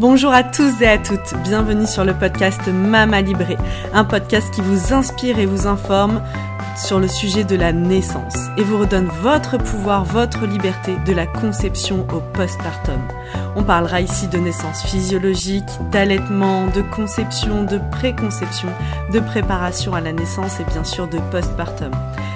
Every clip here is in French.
Bonjour à tous et à toutes, bienvenue sur le podcast Mama Libré, un podcast qui vous inspire et vous informe sur le sujet de la naissance et vous redonne votre pouvoir, votre liberté de la conception au postpartum. On parlera ici de naissance physiologique, d'allaitement, de conception, de préconception, de préparation à la naissance et bien sûr de postpartum.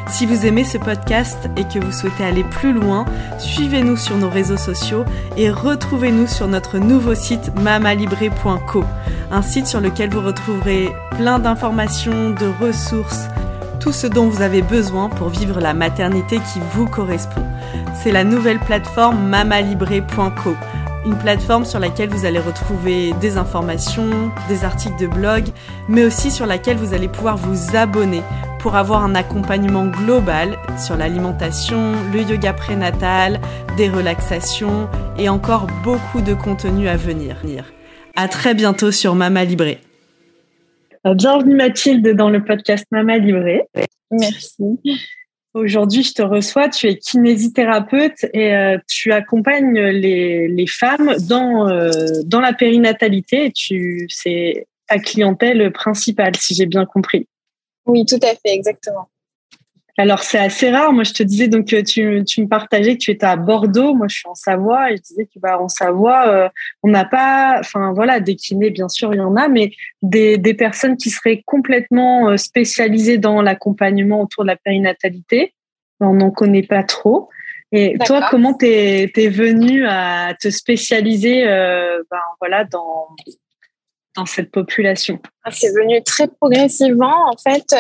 Si vous aimez ce podcast et que vous souhaitez aller plus loin, suivez-nous sur nos réseaux sociaux et retrouvez-nous sur notre nouveau site mamalibré.co, un site sur lequel vous retrouverez plein d'informations, de ressources, tout ce dont vous avez besoin pour vivre la maternité qui vous correspond. C'est la nouvelle plateforme mamalibré.co, une plateforme sur laquelle vous allez retrouver des informations, des articles de blog, mais aussi sur laquelle vous allez pouvoir vous abonner pour avoir un accompagnement global sur l'alimentation, le yoga prénatal, des relaxations et encore beaucoup de contenu à venir. À très bientôt sur Mama Libré. Euh, bienvenue Mathilde dans le podcast Mama Livré. Merci. Aujourd'hui, je te reçois. Tu es kinésithérapeute et euh, tu accompagnes les, femmes dans, euh, dans la périnatalité. Tu, c'est ta clientèle principale, si j'ai bien compris. Oui, tout à fait, exactement. Alors, c'est assez rare. Moi, je te disais, donc, euh, tu, tu, me partageais que tu étais à Bordeaux. Moi, je suis en Savoie. Et je disais que, bah, en Savoie, euh, on n'a pas, enfin, voilà, des kinés, bien sûr, il y en a, mais des, des personnes qui seraient complètement euh, spécialisées dans l'accompagnement autour de la périnatalité. On n'en connaît pas trop. Et toi, comment t'es es venu à te spécialiser, euh, ben, voilà, dans dans cette population ah, C'est venu très progressivement. En fait, euh,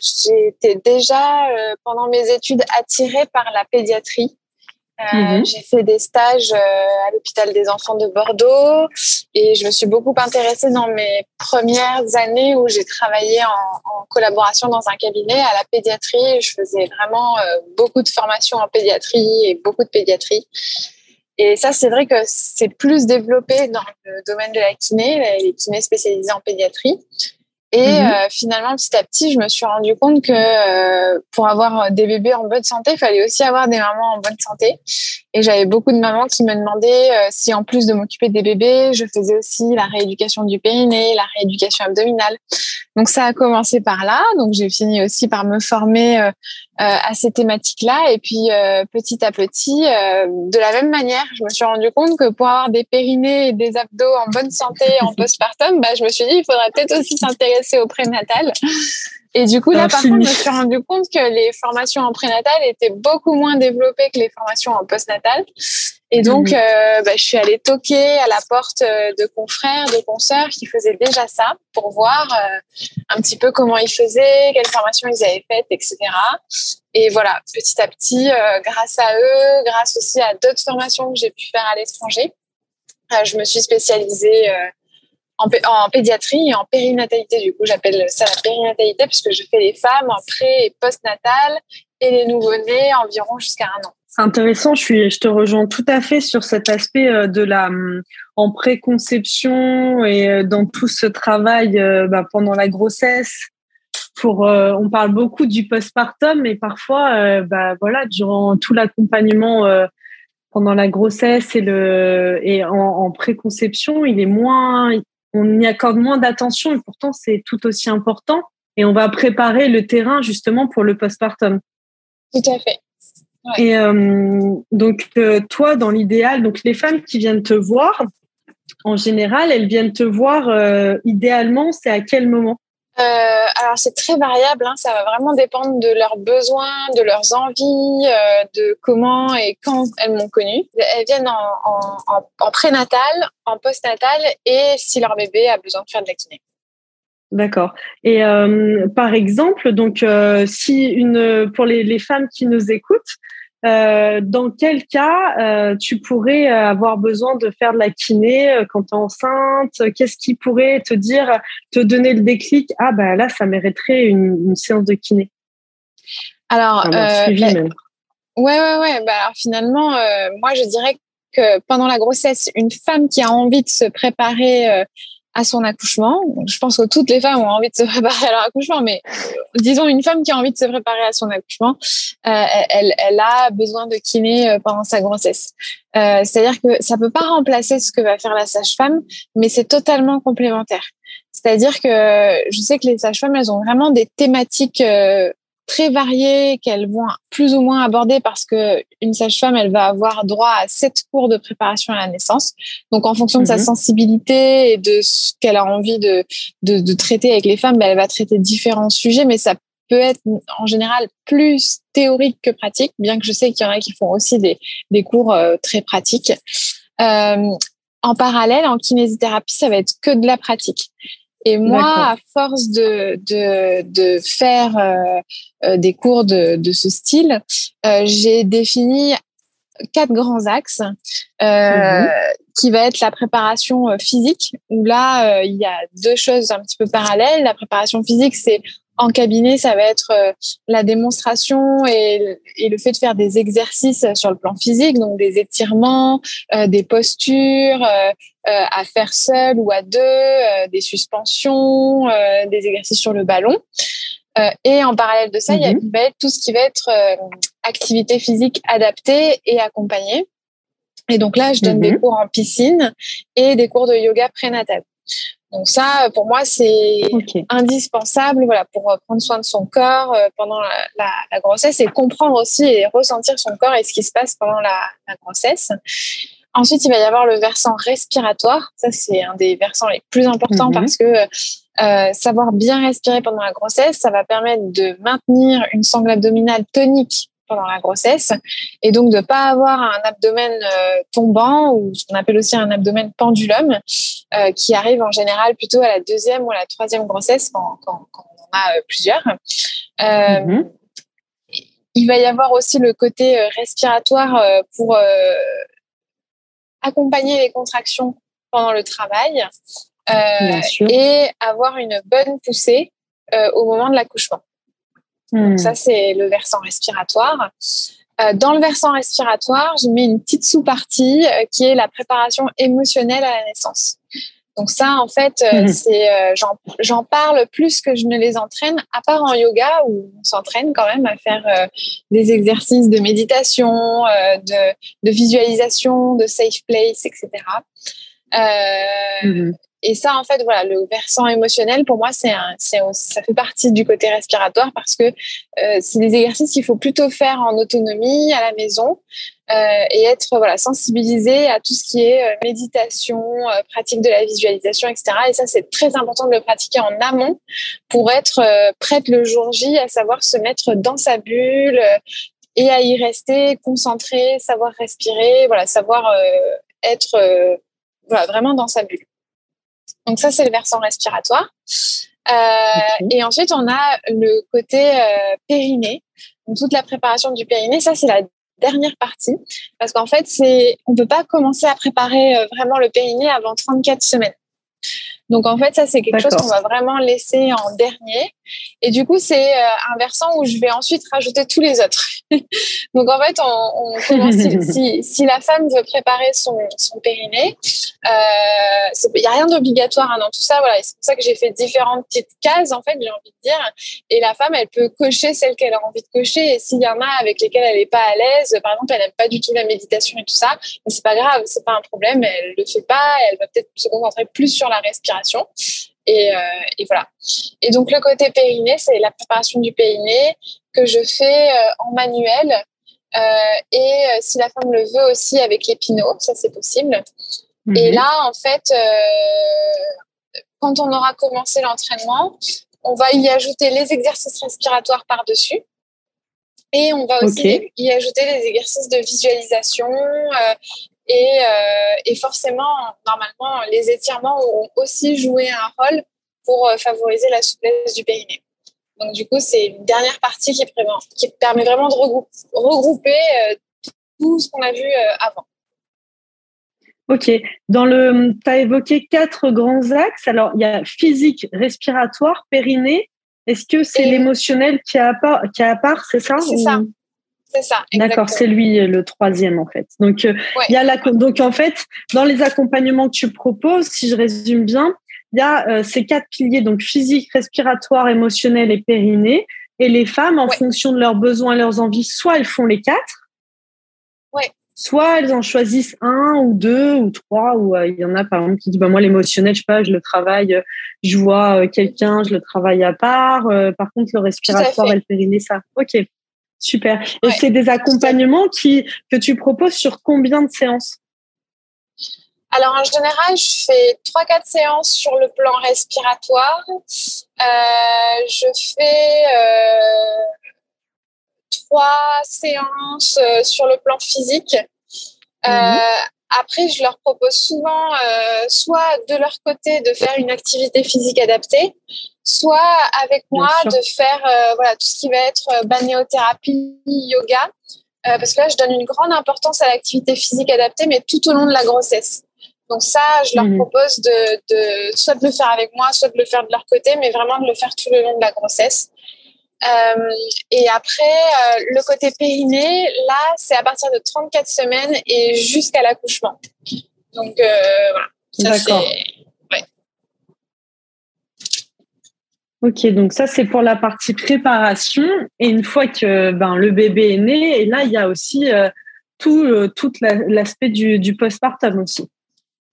j'étais déjà, euh, pendant mes études, attirée par la pédiatrie. Euh, mhm. J'ai fait des stages à l'hôpital des enfants de Bordeaux et je me suis beaucoup intéressée dans mes premières années où j'ai travaillé en, en, collaboration dans un cabinet à la pédiatrie. Je faisais vraiment beaucoup de formations en pédiatrie et beaucoup de pédiatrie. Et ça, c'est vrai que c'est plus développé dans le domaine de la kiné, les kinés spécialisés en pédiatrie. Et mhm. euh, finalement, petit à petit, je me suis rendu compte que euh, pour avoir des bébés en bonne santé, il fallait aussi avoir des mamans en bonne santé. Et j'avais beaucoup de mamans qui me demandaient euh, si, en plus de m'occuper des bébés, je faisais aussi la rééducation du périnée, la rééducation abdominale. Donc ça a commencé par là. Donc j'ai fini aussi par me former à ces thématiques-là. Et puis petit à petit, de la même manière, je me suis rendu compte que pour avoir des périnées et des abdos en bonne santé en postpartum, bah, je me suis dit il faudrait peut-être aussi s'intéresser au prénatal. Et du coup, là, par contre, je me suis rendu compte que les formations en prénatal étaient beaucoup moins développées que les formations en postnatal. Et donc, mhm. euh, bah, je suis allée toquer à la porte euh, de confrères, de consoeurs qui faisaient déjà ça pour voir euh, un petit peu comment ils faisaient, quelles formations ils avaient faites, etc. Et voilà, petit à petit, grâce à eux, grâce aussi à d'autres formations que j'ai pu faire à l'étranger, je me suis spécialisée en, pédiatrie et en périnatalité. Du coup, j'appelle ça la périnatalité puisque je fais les femmes en pré et post-natal et les nouveau-nés environ jusqu'à un an. C'est intéressant, je, suis, je te rejoins tout à fait sur cet aspect euh, de la hum, en préconception et euh, dans tout ce travail euh, bah, pendant la grossesse. Pour, on parle beaucoup du postpartum, mais parfois, bah, voilà, durant tout l'accompagnement pendant la grossesse et le et en, en préconception, il est moins, on y accorde moins d'attention et pourtant c'est tout aussi important. Et on va préparer le terrain justement pour le postpartum. Tout à fait. Et euh, donc euh, toi, dans l'idéal, donc les femmes qui viennent te voir, en général, elles viennent te voir euh, idéalement, c'est à quel moment? Alors c'est très variable, hein. ça va vraiment dépendre de leurs besoins, de leurs envies, de comment et quand elles m'ont connue. Elles viennent en, en, en, prénatal, en postnatal et si leur bébé a besoin de faire de la kiné. D'accord. Et euh, par exemple, donc si une pour les, les femmes qui nous écoutent, euh, dans quel cas euh, tu pourrais avoir besoin de faire de la kiné euh, quand tu es enceinte? Qu'est-ce qui pourrait te dire, te donner le déclic? Ah bah là, ça mériterait une, séance de kiné. Alors, bah, ouais, ouais, ouais. Bah, alors finalement, moi, je dirais que pendant la grossesse, une femme qui a envie de se préparer à son accouchement. Je pense que toutes les femmes ont envie de se préparer à leur accouchement, mais disons une femme qui a envie de se préparer à son accouchement, euh, elle, elle, a besoin de kiné euh, pendant sa grossesse. Euh, C'est-à-dire que ça peut pas remplacer ce que va faire la sage-femme, mais c'est totalement complémentaire. C'est-à-dire que je sais que les sages-femmes, elles ont vraiment des thématiques euh, très variées qu'elles vont plus ou moins aborder parce que une sage-femme, elle va avoir droit à sept cours de préparation à la naissance. Donc, en fonction de sa mhm. sensibilité et de ce qu'elle a envie de, de, de, traiter avec les femmes, ben, elle va traiter différents sujets, mais ça peut être en général plus théorique que pratique, bien que je sais qu'il y en a qui font aussi des, des cours euh, très pratiques. Euh, en parallèle, en kinésithérapie, ça va être que de la pratique. Et moi, à force de, de, de faire euh, des cours de, de ce style, euh, j'ai défini quatre grands axes euh, mhm. qui va être la préparation physique où là il y a deux choses un petit peu parallèles la préparation physique c'est en cabinet, ça va être euh, la démonstration et, le fait de faire des exercices sur le plan physique, donc des étirements, euh, des postures euh, à faire seul ou à deux, des suspensions, des exercices sur le ballon. Et en parallèle de ça, il y a mhm. tout ce qui va être activité physique adaptée et accompagnée. Et donc là, je donne des mhm. cours en piscine et des cours de yoga prénatal. Donc ça, pour moi, c'est indispensable, voilà, pour euh, prendre soin de son corps euh, pendant la, grossesse et comprendre aussi et ressentir son corps et ce qui se passe pendant la, grossesse. Ensuite, il va y avoir le versant respiratoire. Ça, c'est un des versants les plus importants mhm. parce que euh, savoir bien respirer pendant la grossesse, ça va permettre de maintenir une sangle abdominale tonique pendant la grossesse et donc de pas avoir un abdomen euh, tombant ou ce qu'on appelle aussi un abdomen pendulum euh, qui arrive en général plutôt à la deuxième ou à la troisième grossesse quand, quand, quand on en a plusieurs. Mm-hmm. Il va y avoir aussi le côté respiratoire pour accompagner les contractions pendant le travail et avoir une bonne poussée au moment de l'accouchement. Donc ça, hmm. c'est le versant respiratoire. Euh, dans le versant respiratoire, je mets une petite sous-partie euh, qui est la préparation émotionnelle à la naissance. Donc ça, en fait, euh, hmm. c'est j'en parle plus que je ne les entraîne, à part en yoga où on s'entraîne quand même à faire des exercices de méditation, de, de, visualisation, de safe place, etc. Euh, et ça, en fait, voilà, le versant émotionnel, pour moi, c'est ça fait partie du côté respiratoire parce que euh, c'est des exercices qu'il faut plutôt faire en autonomie à la maison euh, et être voilà sensibilisé à tout ce qui est euh, méditation, euh, pratique de la visualisation, etc. Et ça, c'est très important de le pratiquer en amont pour être prête le jour J, à savoir se mettre dans sa bulle et à y rester, concentré, savoir respirer, voilà, savoir être voilà, vraiment dans sa bulle. Donc ça, c'est le versant respiratoire. Euh, et ensuite, on a le côté euh, périnée. Donc toute la préparation du périnée, ça c'est la dernière partie parce qu'en fait, c'est on peut pas commencer à préparer euh, vraiment le périnée avant 34 semaines. Donc en fait, ça c'est quelque chose qu'on va vraiment laisser en dernier. Et du coup, c'est euh, un versant où je vais ensuite rajouter tous les autres. Donc en fait, on, on commence, si, si, la femme veut préparer son, son périnée, il euh, n'y a rien d'obligatoire hein, dans tout ça. Voilà, c'est pour ça que j'ai fait différentes petites cases en fait, j'ai envie de dire. Et la femme, elle peut cocher celles qu'elle a envie de cocher. Et s'il y en a avec lesquelles elle n'est pas à l'aise, par exemple, elle n'aime pas du tout la méditation et tout ça, c'est pas grave, c'est pas un problème. Elle le fait pas. Elle va peut-être se concentrer plus sur la respiration. Et, euh, et, voilà. Et donc le côté périnée, c'est la préparation du périnée que je fais euh, en manuel. Euh, et si la femme le veut aussi avec l'épinot, ça c'est possible. Et mhm. là, en fait, quand on aura commencé l'entraînement, on va y ajouter les exercices respiratoires par-dessus. Et on va aussi y ajouter les exercices de visualisation euh, et, euh, et, forcément, normalement, les étirements auront aussi joué un rôle pour euh, favoriser la souplesse du périnée. Donc, du coup, c'est une dernière partie qui, qui permet vraiment de regrouper, euh, tout ce qu'on a vu avant. Ok. Dans le, tu as évoqué quatre grands axes. Alors, il y a physique, respiratoire, périnée. Est-ce que c'est l'émotionnel qui a à part, qui a à part, c'est ça C'est ça. C'est ça. D'accord, c'est lui le troisième en fait. Donc, euh, il y a la, donc en fait, dans les accompagnements que tu proposes, si je résume bien, il y a ces quatre piliers, donc physique, respiratoire, émotionnel et périnée. Et les femmes, en fonction de leurs besoins, leurs envies, soit elles font les quatre, soit elles en choisissent un ou deux ou trois, ou il y en a par exemple qui disent bah, moi l'émotionnel, je sais pas, je le travaille, je vois quelqu'un, je le travaille à part. par contre, le respiratoire et le périnée, ça. Ok, super. Et c'est des accompagnements qui que tu proposes sur combien de séances? Alors en général, je fais 3-4 séances sur le plan respiratoire. Euh, je fais euh, 3 séances euh, sur le plan physique. Euh, mhm. Après, je leur propose souvent euh, soit de leur côté de faire une activité physique adaptée, soit avec moi de faire voilà tout ce qui va être balnéothérapie, yoga, parce que là, je donne une grande importance à l'activité physique adaptée, mais tout au long de la grossesse. Donc ça, je leur mhm. propose de, de, soit de le faire avec moi, soit de le faire de leur côté, mais vraiment de le faire tout le long de la grossesse. Euh, et après, euh, le côté périnée, là, c'est à partir de 34 semaines et jusqu'à l'accouchement. Donc euh, voilà. D'accord. Ouais. Ok, donc ça c'est pour la partie préparation. Et une fois que ben, le bébé est né, et là il y a aussi tout, euh, tout l'aspect du, du postpartum aussi.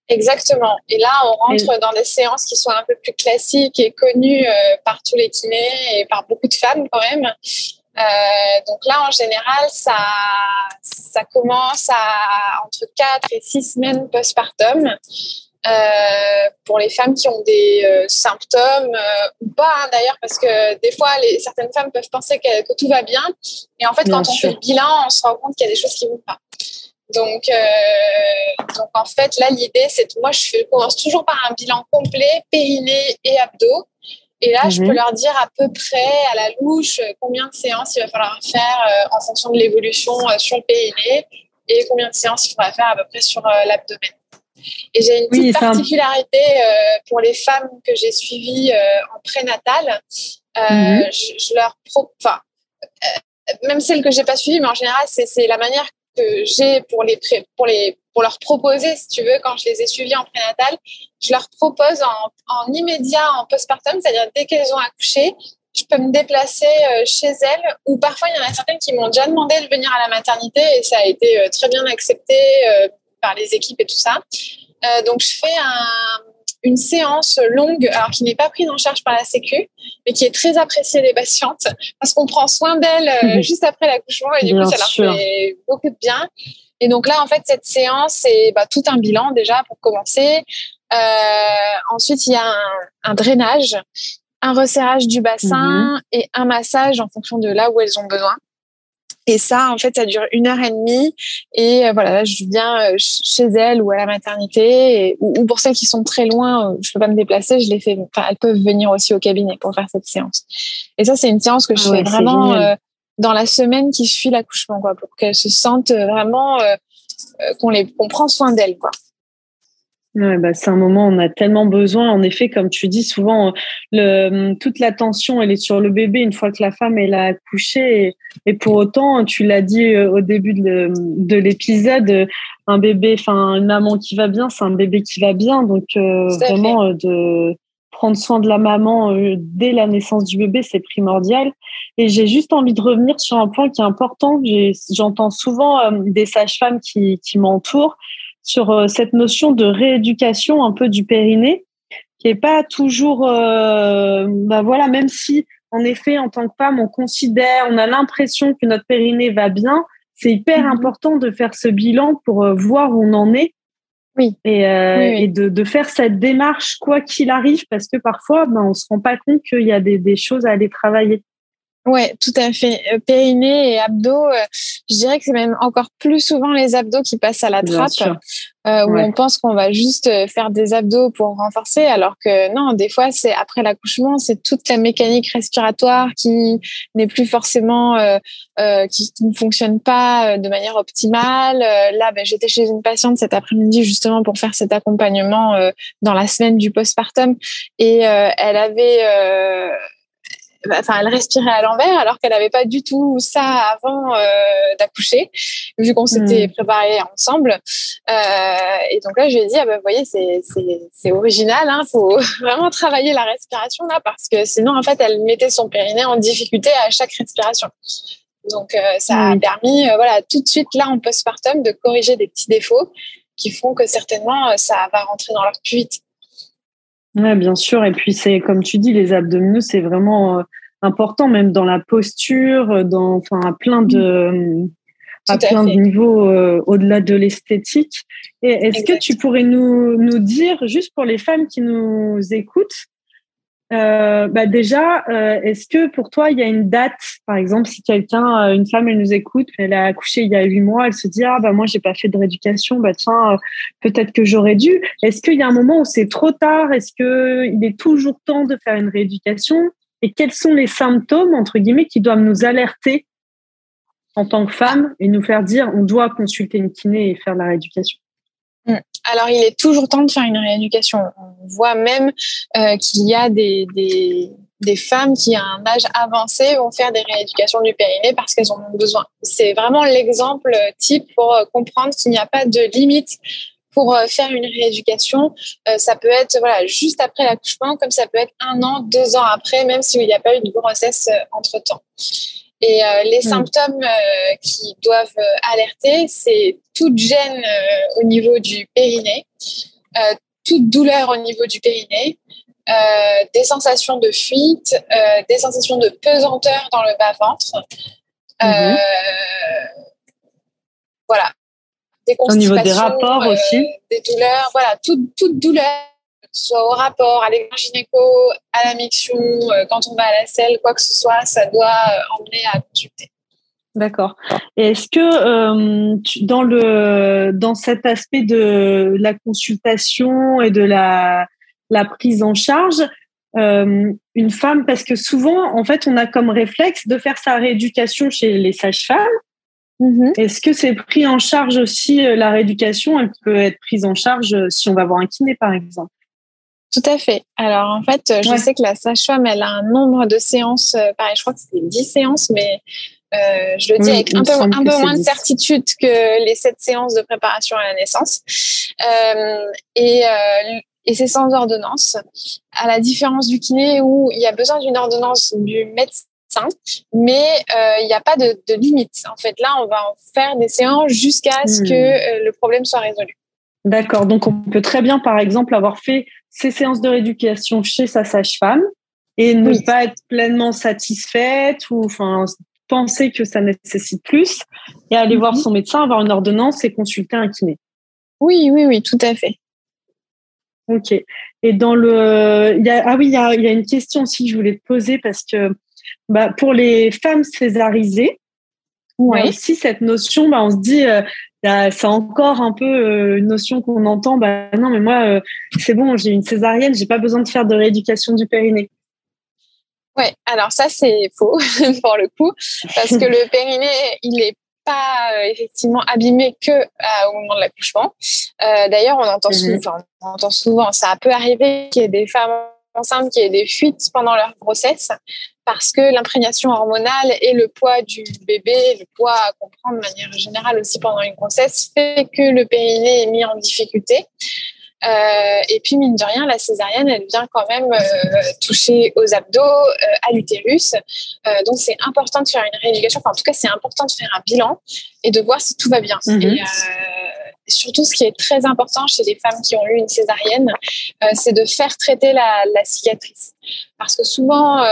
Exactement. Et là, on rentre dans des séances qui sont un peu plus classiques et connues euh, par tous les kinés et par beaucoup de femmes quand même. Euh, donc là, en général, ça, ça commence à entre 4 et 6 semaines postpartum. Euh, pour les femmes qui ont des euh, symptômes ou pas hein, d'ailleurs parce que des fois les, certaines femmes peuvent penser que, que tout va bien et en fait quand on fait le bilan on se rend compte qu'il y a des choses qui vont pas donc, euh, donc en fait, là, l'idée, c'est que moi, je commence toujours par un bilan complet, périnée et abdos. Et là, je peux mhm. leur dire à peu près, à la louche, combien de séances il va falloir faire euh, en fonction de l'évolution euh, sur le périnée et combien de séances il faudra faire à peu près sur l'abdomen. Et j'ai une petite particularité pour les femmes que j'ai suivies en prénatal. Mhm. je, je, leur propose, enfin, même celles que j'ai pas suivies, mais en général, c'est la manière que j'ai pour les pour les pour leur proposer, si tu veux, quand je les ai suivies en prénatal, je leur propose en, immédiat en postpartum, c'est-à-dire dès qu'elles ont accouché, je peux me déplacer euh, chez elles ou parfois il y en a certaines qui m'ont déjà demandé de venir à la maternité et ça a été euh, très bien accepté euh, par les équipes et tout ça. donc je fais un une séance longue, alors qui n'est pas prise en charge par la Sécu, mais qui est très appréciée des patientes parce qu'on prend soin d'elles euh, juste après l'accouchement et du coup, ça leur fait beaucoup de bien. Et donc là, en fait, cette séance, c'est bah, tout un bilan déjà pour commencer. Euh, ensuite, il y a un, drainage, un resserrage du bassin mhm. et un massage en fonction de là où elles ont besoin. Et ça, en fait, ça dure une heure et demie. Et euh, voilà, je viens euh, chez elle ou à la maternité. ou, pour celles qui sont très loin, euh, je peux pas me déplacer. Je les fais. Enfin, elles peuvent venir aussi au cabinet pour faire cette séance. Et ça, c'est une séance que je fais vraiment dans la semaine qui suit l'accouchement, quoi, pour qu'elles se sentent vraiment qu'on les qu'on prend soin d'elles, quoi. Ouais, bah, c'est un moment où on a tellement besoin. En effet, comme tu dis, souvent, le, toute l'attention, elle est sur le bébé une fois que la femme elle a accouché. Et, pour autant, tu l'as dit euh, au début de, l'épisode, un bébé, enfin une maman qui va bien, c'est un bébé qui va bien. Donc euh, vraiment, euh, de prendre soin de la maman dès la naissance du bébé, c'est primordial. Et j'ai juste envie de revenir sur un point qui est important. J'entends souvent des sages-femmes qui, qui m'entourent sur euh, cette notion de rééducation un peu du périnée, qui est pas toujours, euh, bah voilà, même si en effet en tant que femme on considère, on a l'impression que notre périnée va bien, c'est hyper mhm. important de faire ce bilan pour euh, voir où on en est. Oui. Et, et de, de, faire cette démarche quoi qu'il arrive, parce que parfois, ben, on se rend pas compte qu'il y a des, des choses à aller travailler. Ouais, tout à fait. Euh, périnée et abdos, euh, je dirais que c'est même encore plus souvent les abdos qui passent à la trappe, euh, où on pense qu'on va juste faire des abdos pour renforcer, alors que non, des fois c'est après l'accouchement, c'est toute la mécanique respiratoire qui n'est plus forcément, qui, ne fonctionne pas de manière optimale. là, ben, j'étais chez une patiente cet après-midi justement pour faire cet accompagnement dans la semaine du postpartum, et elle avait enfin, elle respirait à l'envers alors qu'elle n'avait pas du tout ça avant euh, d'accoucher, vu qu'on s'était mmh. préparé ensemble. Euh, et donc là, je lui ai dit, ah ben, vous voyez, c'est original, hein, faut vraiment travailler la respiration là, parce que sinon, en fait, elle mettait son périnée en difficulté à chaque respiration. Donc, euh, ça a mmh. permis, voilà, tout de suite là en postpartum, de corriger des petits défauts qui font que certainement ça va rentrer dans l'ordre plus vite. Oui, bien sûr. Et puis, c'est comme tu dis, les abdominaux, c'est vraiment euh, important, même dans la posture, euh, dans, enfin, à plein de, à plein de niveaux euh, au-delà de l'esthétique. Et est-ce que tu pourrais nous, nous dire, juste pour les femmes qui nous écoutent, euh, bah déjà, euh, est-ce que pour toi, il y a une date, par exemple, si quelqu'un, euh, une femme, elle nous écoute, elle a accouché il y a huit mois, elle se dit ah bah moi j'ai pas fait de rééducation, bah tiens euh, peut-être que j'aurais dû. Est-ce qu'il y a un moment où c'est trop tard? Est-ce que il est toujours temps de faire une rééducation? Et quels sont les symptômes entre guillemets qui doivent nous alerter en tant que femme et nous faire dire on doit consulter une kiné et faire la rééducation? Alors, il est toujours temps de faire une rééducation. On voit même euh, qu'il y a des, femmes qui, à un âge avancé, vont faire des rééducations du périnée parce qu'elles en ont besoin. C'est vraiment l'exemple type pour euh, comprendre qu'il n'y a pas de limite pour euh, faire une rééducation. ça peut être voilà juste après l'accouchement, comme ça peut être un an, deux ans après, même s'il n'y a pas eu de grossesse entre temps. Et euh, les hmm. symptômes euh, qui doivent euh, alerter, c'est toute gêne au niveau du périnée, toute douleur au niveau du périnée, des sensations de fuite, des sensations de pesanteur dans le bas-ventre. Mhm. Voilà. Des au niveau des rapports aussi. Des douleurs, voilà, toute, toute douleur soit au rapport, à gynéco, à la miction, euh, quand on va à la selle, quoi que ce soit, ça doit euh, emmener à consulter. D'accord. Est-ce que euh, dans le dans cet aspect de la consultation et de la la prise en charge, une femme, parce que souvent, en fait, on a comme réflexe de faire sa rééducation chez les sages-femmes. Mm-hmm. Est-ce que c'est pris en charge aussi la rééducation? Elle peut être prise en charge si on va voir un kiné, par exemple. Tout à fait. Alors, en fait, je sais que la sage-femme, elle a un nombre de séances, euh, pareil, je crois que c'est 10 séances, mais euh, je le dis avec un peu, un peu moins de certitude que les 7 séances de préparation à la naissance. Euh, et, euh, et c'est sans ordonnance, à la différence du kiné où il y a besoin d'une ordonnance du médecin mais euh, il n'y a pas de, de, limite. En fait, là, on va en faire des séances jusqu'à ce hmm. que euh, le problème soit résolu. D'accord. Donc, on peut très bien, par exemple, avoir fait ces séances de rééducation chez sa sage-femme et ne pas être pleinement satisfaite ou enfin penser que ça nécessite plus et aller voir mhm. son médecin, avoir une ordonnance et consulter un kiné. Oui, oui, oui, tout à fait. Ok. Et dans le, il ah oui, il y a, une question aussi que je voulais te poser parce que bah, pour les femmes césarisées, ouais. aussi cette notion, bah, on se dit, euh, c'est encore un peu euh, une notion qu'on entend. Bah non, mais moi, euh, c'est bon, j'ai une césarienne, j'ai pas besoin de faire de rééducation du périnée. Ouais, alors ça c'est faux pour le coup, parce que le périnée, il est pas euh, effectivement abîmé que au moment de l'accouchement. D'ailleurs, on entend mhm. souvent, on entend souvent, ça peut arriver qu'il y ait des femmes enceintes qui aient des fuites pendant leur grossesse parce que l'imprégnation hormonale et le poids du bébé, le poids qu'on prend de manière générale aussi pendant une grossesse, fait que le périnée est mis en difficulté. Euh, et puis, mine de rien, la césarienne, elle vient quand même euh, toucher aux abdos, euh, à l'utérus. Donc, c'est important de faire une rééducation. Enfin, en tout cas, c'est important de faire un bilan et de voir si tout va bien. Et, surtout, ce qui est très important chez les femmes qui ont eu une césarienne, euh, c'est de faire traiter la, la, cicatrice. Parce que souvent, euh,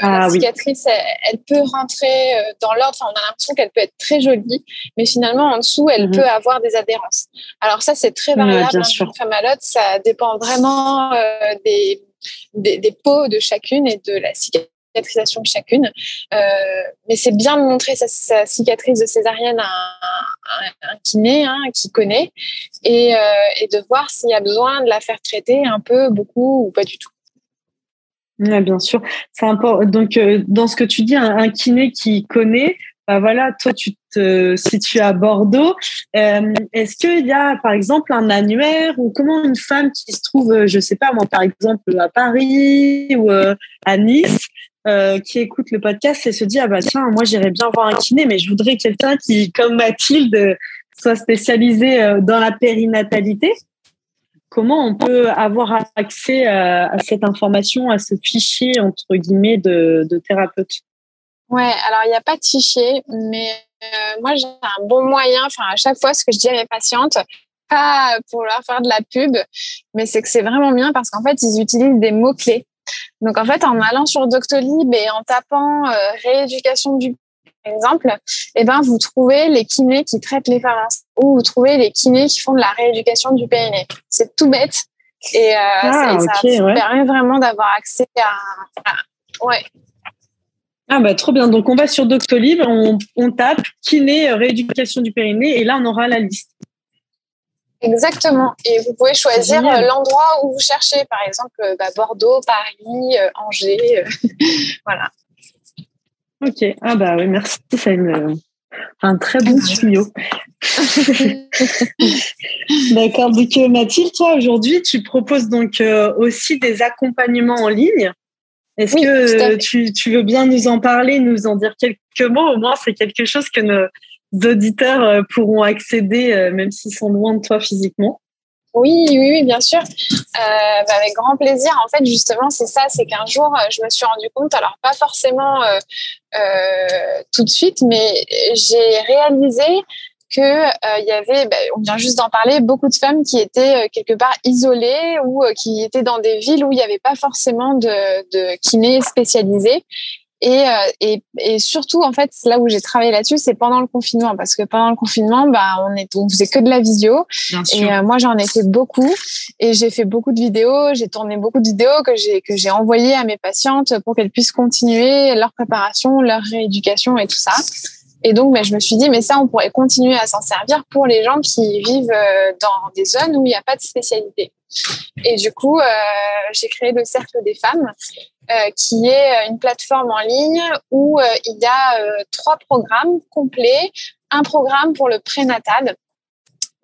ah la cicatrice, elle, peut rentrer euh, dans l'ordre. Enfin, on a l'impression qu'elle peut être très jolie, mais finalement, en dessous, elle mhm. peut avoir des adhérences. Alors ça, c'est très variable d'une femme à l'autre. Ça dépend vraiment euh, des, des, des peaux de chacune et de la cicatrice cicatrisation de chacune. Euh, mais c'est bien de montrer sa, cicatrice de césarienne à un, kiné hein, qui connaît et, euh, et de voir s'il y a besoin de la faire traiter un peu, beaucoup ou pas du tout. Oui, bien sûr. C'est important. Donc, euh, dans ce que tu dis, un, kiné qui connaît, bah voilà, toi, tu te situes à Bordeaux. Est-ce qu'il y a, par exemple, un annuaire ou comment une femme qui se trouve, je sais pas moi, par exemple, à Paris ou à Nice, qui écoute le podcast et se dit ah bah tiens moi j'irais bien voir un kiné mais je voudrais quelqu'un qui comme Mathilde soit spécialisé dans la périnatalité comment on peut avoir accès à, cette information à ce fichier entre guillemets de, thérapeute? Ouais, alors il n'y a pas de fichier, mais euh, moi j'ai un bon moyen. Enfin, à chaque fois, ce que je dis à mes patientes, pas pour leur faire de la pub, mais c'est que c'est vraiment bien parce qu'en fait, ils utilisent des mots clés. Donc en fait, en allant sur Doctolib et en tapant euh, rééducation du par exemple, eh ben vous trouvez les kinés qui traitent les femmes ou vous trouvez les kinés qui font de la rééducation du périnée. C'est tout bête et, euh, ah, ça, permet vraiment d'avoir accès à, à ouais, ah bah trop bien. Donc on va sur Doctolib, on, on tape kiné rééducation du périnée et là on aura la liste. Exactement. Et vous pouvez choisir euh, l'endroit où vous cherchez, par exemple euh, bah, Bordeaux, Paris, euh, Angers, voilà. Ok. Ah bah oui, merci. C'est un très bon tuyau. D'accord. Donc Mathilde, toi aujourd'hui, tu proposes donc aussi des accompagnements en ligne. Est-ce que tu, tu, veux bien nous en parler, nous en dire quelques mots? Au moins, c'est quelque chose que nos auditeurs euh, pourront accéder, euh, même s'ils sont loin de toi physiquement. Oui, oui, oui, bien sûr. Euh, bah, avec grand plaisir. En fait, justement, c'est ça, c'est qu'un jour, je me suis rendu compte, alors pas forcément tout de suite, mais j'ai réalisé que il y avait, ben, on vient juste d'en parler, beaucoup de femmes qui étaient quelque part isolées ou qui étaient dans des villes où il n'y avait pas forcément de, de kiné spécialisé. Et, et, et, surtout, en fait, là où j'ai travaillé là-dessus, c'est pendant le confinement, parce que pendant le confinement, bah, on, est, on faisait que de la visio. et moi, j'en ai fait beaucoup, et j'ai fait beaucoup de vidéos, j'ai tourné beaucoup de vidéos que j'ai que j'ai envoyées à mes patientes pour qu'elles puissent continuer leur préparation, leur rééducation et tout ça. Et donc, ben, je me suis dit, mais ça, on pourrait continuer à s'en servir pour les gens qui vivent euh, dans des zones où il n'y a pas de spécialité. Et du coup, euh, j'ai créé le Cercle des femmes, euh, qui est une plateforme en ligne où il y a trois programmes complets. Un programme pour le prénatal,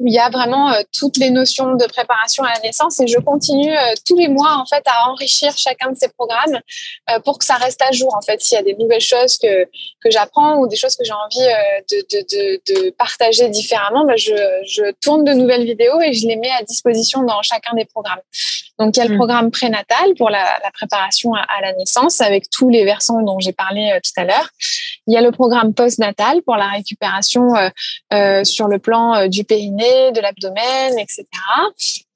où il y a vraiment euh, toutes les notions de préparation à la naissance et je continue euh, tous les mois en fait à enrichir chacun de ces programmes euh, pour que ça reste à jour en fait. S'il y a des nouvelles choses que que j'apprends ou des choses que j'ai envie de, de, de, de, partager différemment ben je, je tourne de nouvelles vidéos et je les mets à disposition dans chacun des programmes. Donc il y a le mmh. programme prénatal pour la, la préparation à, à, la naissance avec tous les versants dont j'ai parlé tout à l'heure. Il y a le programme postnatal pour la récupération sur le plan du périnée de l'abdomen, etc.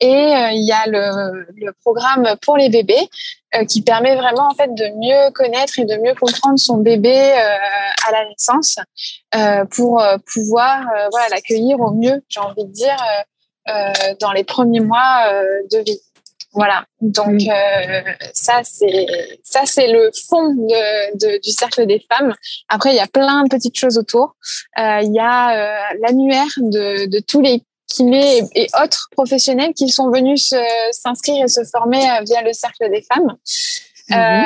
Et euh, il y a le, programme pour les bébés euh, qui permet vraiment en fait de mieux connaître et de mieux comprendre son bébé euh, à la naissance pour pouvoir voilà l'accueillir au mieux, j'ai envie de dire, dans les premiers mois de vie. Voilà. Donc ça c'est ça c'est le fond de, du cercle des femmes. Après il y a plein de petites choses autour. Il y a l'annuaire de, de tous les kinés et, autres professionnels qui sont venus s'inscrire et se former euh, via le cercle des femmes. Mhm. Euh,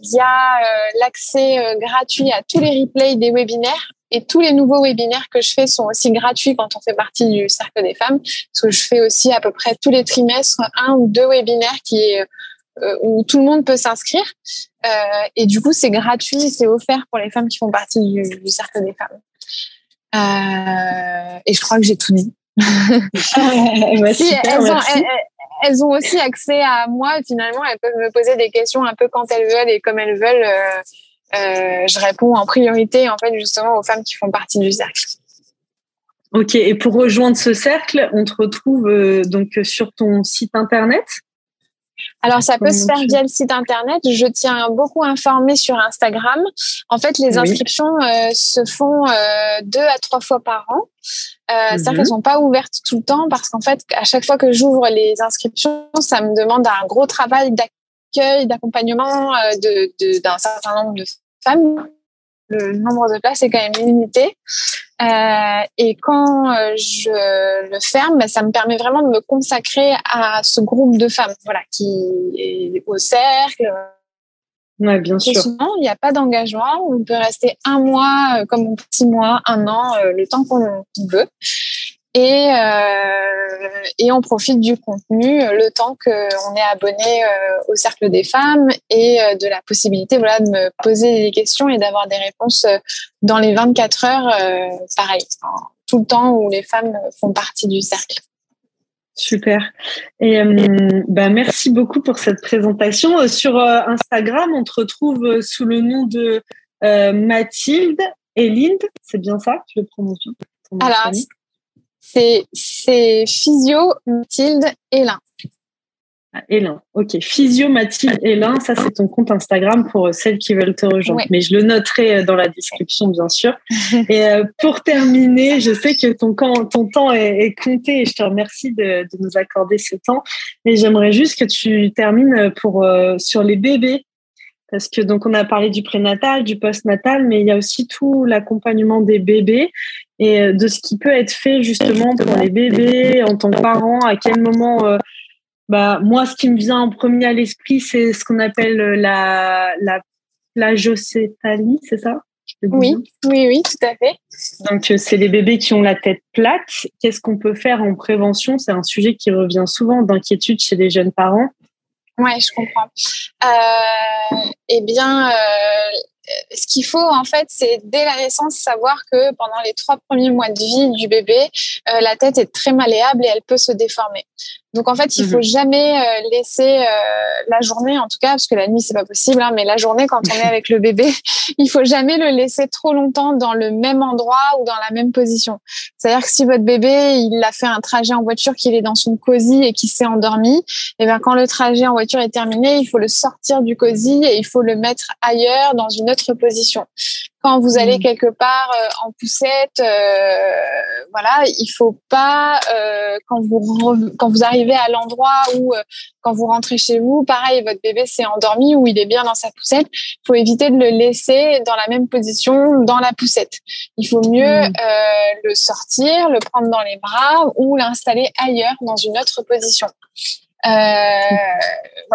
il y a euh, l'accès gratuit à tous les replays des webinaires. Et tous les nouveaux webinaires que je fais sont aussi gratuits quand on fait partie du cercle des femmes. Parce que je fais aussi à peu près tous les trimestres un ou deux webinaires qui où tout le monde peut s'inscrire. Et du coup c'est gratuit c'est offert pour les femmes qui font partie du, du cercle des femmes. Et je crois que j'ai tout dit elles, ont, aussi accès à moi. Finalement, elles peuvent me poser des questions un peu quand elles veulent et comme elles veulent. Euh, euh, je réponds en priorité, en fait, justement, aux femmes qui font partie du cercle. Ok. Et pour rejoindre ce cercle, on te retrouve euh, donc sur ton site internet? Alors, ça peut se faire via le site internet. Je tiens beaucoup à informer sur Instagram. En fait, les inscriptions se font deux à trois fois par an. Euh, C'est-à-dire qu'elles sont pas ouvertes tout le temps parce qu'en fait, à chaque fois que j'ouvre les inscriptions, ça me demande un gros travail d'accueil, d'accompagnement euh, de, d'un certain nombre de femmes. Le nombre de places est quand même limité. Euh, et quand euh, je le ferme, ben, ça me permet vraiment de me consacrer à ce groupe de femmes, voilà, qui est au cercle, Ouais, bien sûr. Souvent, il n'y a pas d'engagement. On peut rester un mois, euh, comme six mois, un an, euh, le temps qu'on veut. et, euh, et on profite du contenu le temps qu'on est abonné au cercle des femmes et de la possibilité voilà, de me poser des questions et d'avoir des réponses dans les 24 heures, pareil, tout le temps où les femmes font partie du cercle. Super. Et bah, merci beaucoup pour cette présentation. Sur Instagram, on te retrouve sous le nom de Mathilde et Linde. C'est bien ça? Tu le prononces Alors, c'est Physio Mathilde Elin. Ah, Elin, ok. Physio Mathilde Elin, ça c'est ton compte Instagram pour celles qui veulent te rejoindre. Mais je le noterai dans la description, bien sûr. et pour terminer, je sais que ton, ton temps est, compté et je te remercie de, de nous accorder ce temps. Mais j'aimerais juste que tu termines pour, sur les bébés parce que donc on a parlé du prénatal, du postnatal, mais il y a aussi tout l'accompagnement des bébés et euh, de ce qui peut être fait justement pour les bébés en tant que parents, à quel moment. Euh, bah moi, ce qui me vient en premier à l'esprit, c'est ce qu'on appelle la la plagiocétalie, c'est ça? Oui, oui, oui, tout à fait. Donc euh, c'est les bébés qui ont la tête plate. Qu'est-ce qu'on peut faire en prévention? C'est un sujet qui revient souvent d'inquiétude chez les jeunes parents. Ouais, je comprends. Euh, eh bien, euh, ce qu'il faut en fait, c'est dès la naissance savoir que pendant les trois premiers mois de vie du bébé, euh, la tête est très malléable et elle peut se déformer. Donc en fait, il faut mhm. jamais euh, laisser euh, la journée, en tout cas, parce que la nuit c'est pas possible, hein, mais la journée quand on est avec le bébé, il faut jamais le laisser trop longtemps dans le même endroit ou dans la même position. C'est-à-dire que si votre bébé il a fait un trajet en voiture, qu'il est dans son cosy et qu'il s'est endormi, et eh bien quand le trajet en voiture est terminé, il faut le sortir du cosy et il faut le mettre ailleurs dans une autre position quand vous allez mm. quelque part euh, en poussette, euh, voilà, il faut pas euh, quand vous quand vous arrivez à l'endroit où quand vous rentrez chez vous, pareil, votre bébé s'est endormi ou il est bien dans sa poussette, il faut éviter de le laisser dans la même position dans la poussette. Il faut mieux mm. le sortir, le prendre dans les bras ou l'installer ailleurs dans une autre position. Euh,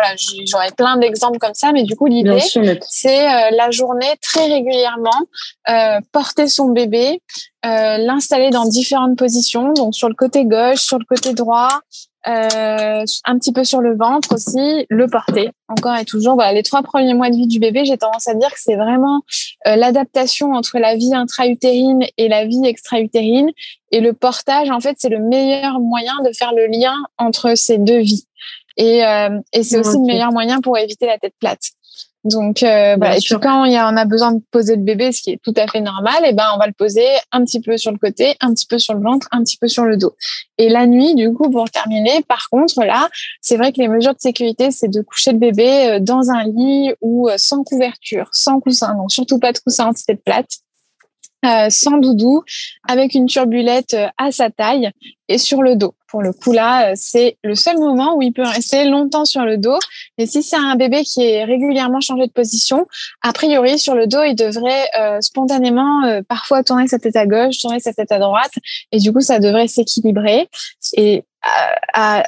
voilà, j'aurais plein d'exemples comme ça, mais du coup, l'idée, c'est euh, la journée très régulièrement, euh, porter son bébé, euh, l'installer dans différentes positions, donc sur le côté gauche, sur le côté droit, euh, un petit peu sur le ventre aussi, le porter encore et toujours. Voilà, les trois premiers mois de vie du bébé, j'ai tendance à dire que c'est vraiment euh, l'adaptation entre la vie intra-utérine et la vie extra-utérine. Et le portage, en fait, c'est le meilleur moyen de faire le lien entre ces deux vies. Et, euh, et c'est aussi le meilleur moyen pour éviter la tête plate. Donc euh, voilà. Et puis quand il y a, on a besoin de poser le bébé, ce qui est tout à fait normal, et eh ben on va le poser un petit peu sur le côté, un petit peu sur le ventre, un petit peu sur le dos. Et la nuit, du coup, pour terminer, par contre là, c'est vrai que les mesures de sécurité, c'est de coucher le bébé euh, dans un lit ou euh, sans couverture, sans coussin, donc surtout pas de coussin anti-tête plate. Euh, sans doudou, avec une turbulette euh, à sa taille et sur le dos. Pour le coup là, euh, c'est le seul moment où il peut rester longtemps sur le dos. Et si c'est un bébé qui est régulièrement changé de position, a priori sur le dos, il devrait spontanément parfois tourner sa tête à gauche, tourner sa tête à droite, et du coup ça devrait s'équilibrer. Et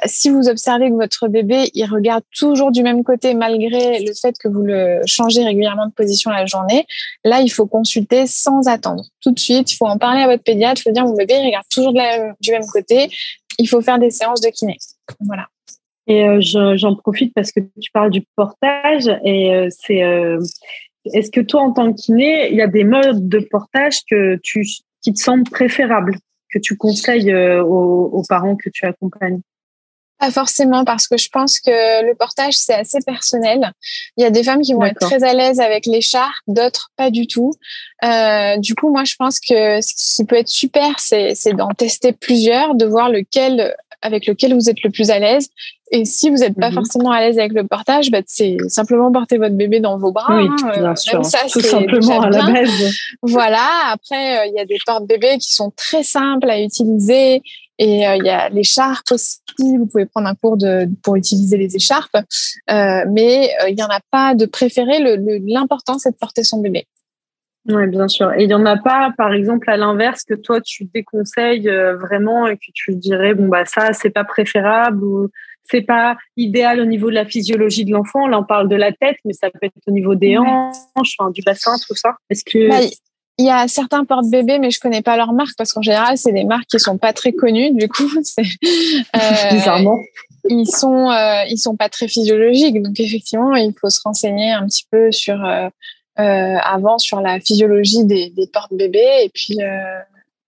si vous observez que votre bébé il regarde toujours du même côté malgré le fait que vous le changez régulièrement de position la journée, là il faut consulter sans attendre. Tout de suite, il faut en parler à votre pédiatre, il faut dire mon bébé il regarde toujours du même côté, il faut faire des séances de kiné. Voilà. Et euh, j'en profite parce que tu parles du portage et euh, c'est euh, est-ce que toi en tant que kiné, il y a des modes de portage que tu qui te semblent préférables que tu conseilles euh, aux, parents que tu accompagnes? Pas forcément parce que je pense que le portage c'est assez personnel. Il y a des femmes qui vont être très à l'aise avec l'écharpe, d'autres pas du tout. Euh, du coup, moi je pense que ce qui peut être super, c'est d'en tester plusieurs, de voir lequel avec lequel vous êtes le plus à l'aise et si vous n'êtes pas mhm. forcément à l'aise avec le portage, bah, c'est simplement porter votre bébé dans vos bras. Oui, hein, bien sûr. Ça, Tout simplement à la base. Voilà. Après, euh, il y a des portes-bébés qui sont très simples à utiliser. Et euh, il y a l'écharpe aussi. Vous pouvez prendre un cours de, pour utiliser les écharpes. Euh, mais il n'y en a pas de préféré. L'important, le, c'est de porter son bébé. Oui, bien sûr. Et il n'y en a pas, par exemple, à l'inverse, que toi, tu déconseilles vraiment et que tu dirais, bon, bah, ça, c'est pas préférable ou c'est pas idéal au niveau de la physiologie de l'enfant. Là, on parle de la tête, mais ça peut être au niveau des hanches, du bassin, tout ça. Est-ce que bah, il y a certains porte-bébés, mais je connais pas leur marque parce qu'en général, c'est des marques qui sont pas très connues. Du coup, c'est euh, bizarrement. Ils sont, euh, ils sont pas très physiologiques. Donc effectivement, il faut se renseigner un petit peu sur euh, euh avant sur la physiologie des, des porte-bébés. Et puis euh,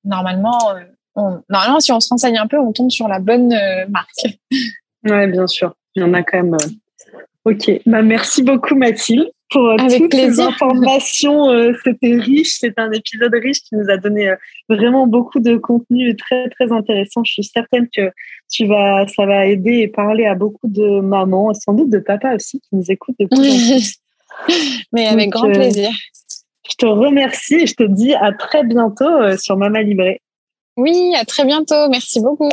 normalement, on, normalement, si on se renseigne un peu, on tombe sur la bonne marque. Ouais, bien sûr. Il y en a quand même. Ok. Bah, merci beaucoup, Mathilde pour euh, toutes ces informations. Euh, c'était riche, c'est un épisode riche qui nous a donné euh, vraiment beaucoup de contenu très très intéressant. Je suis certaine que tu vas, ça va aider et parler à beaucoup de mamans, sans doute de papa aussi qui nous écoutent de plus Mais avec grand plaisir. Je te remercie et je te dis à très bientôt sur Mama Libré. Oui, à très bientôt. Merci beaucoup.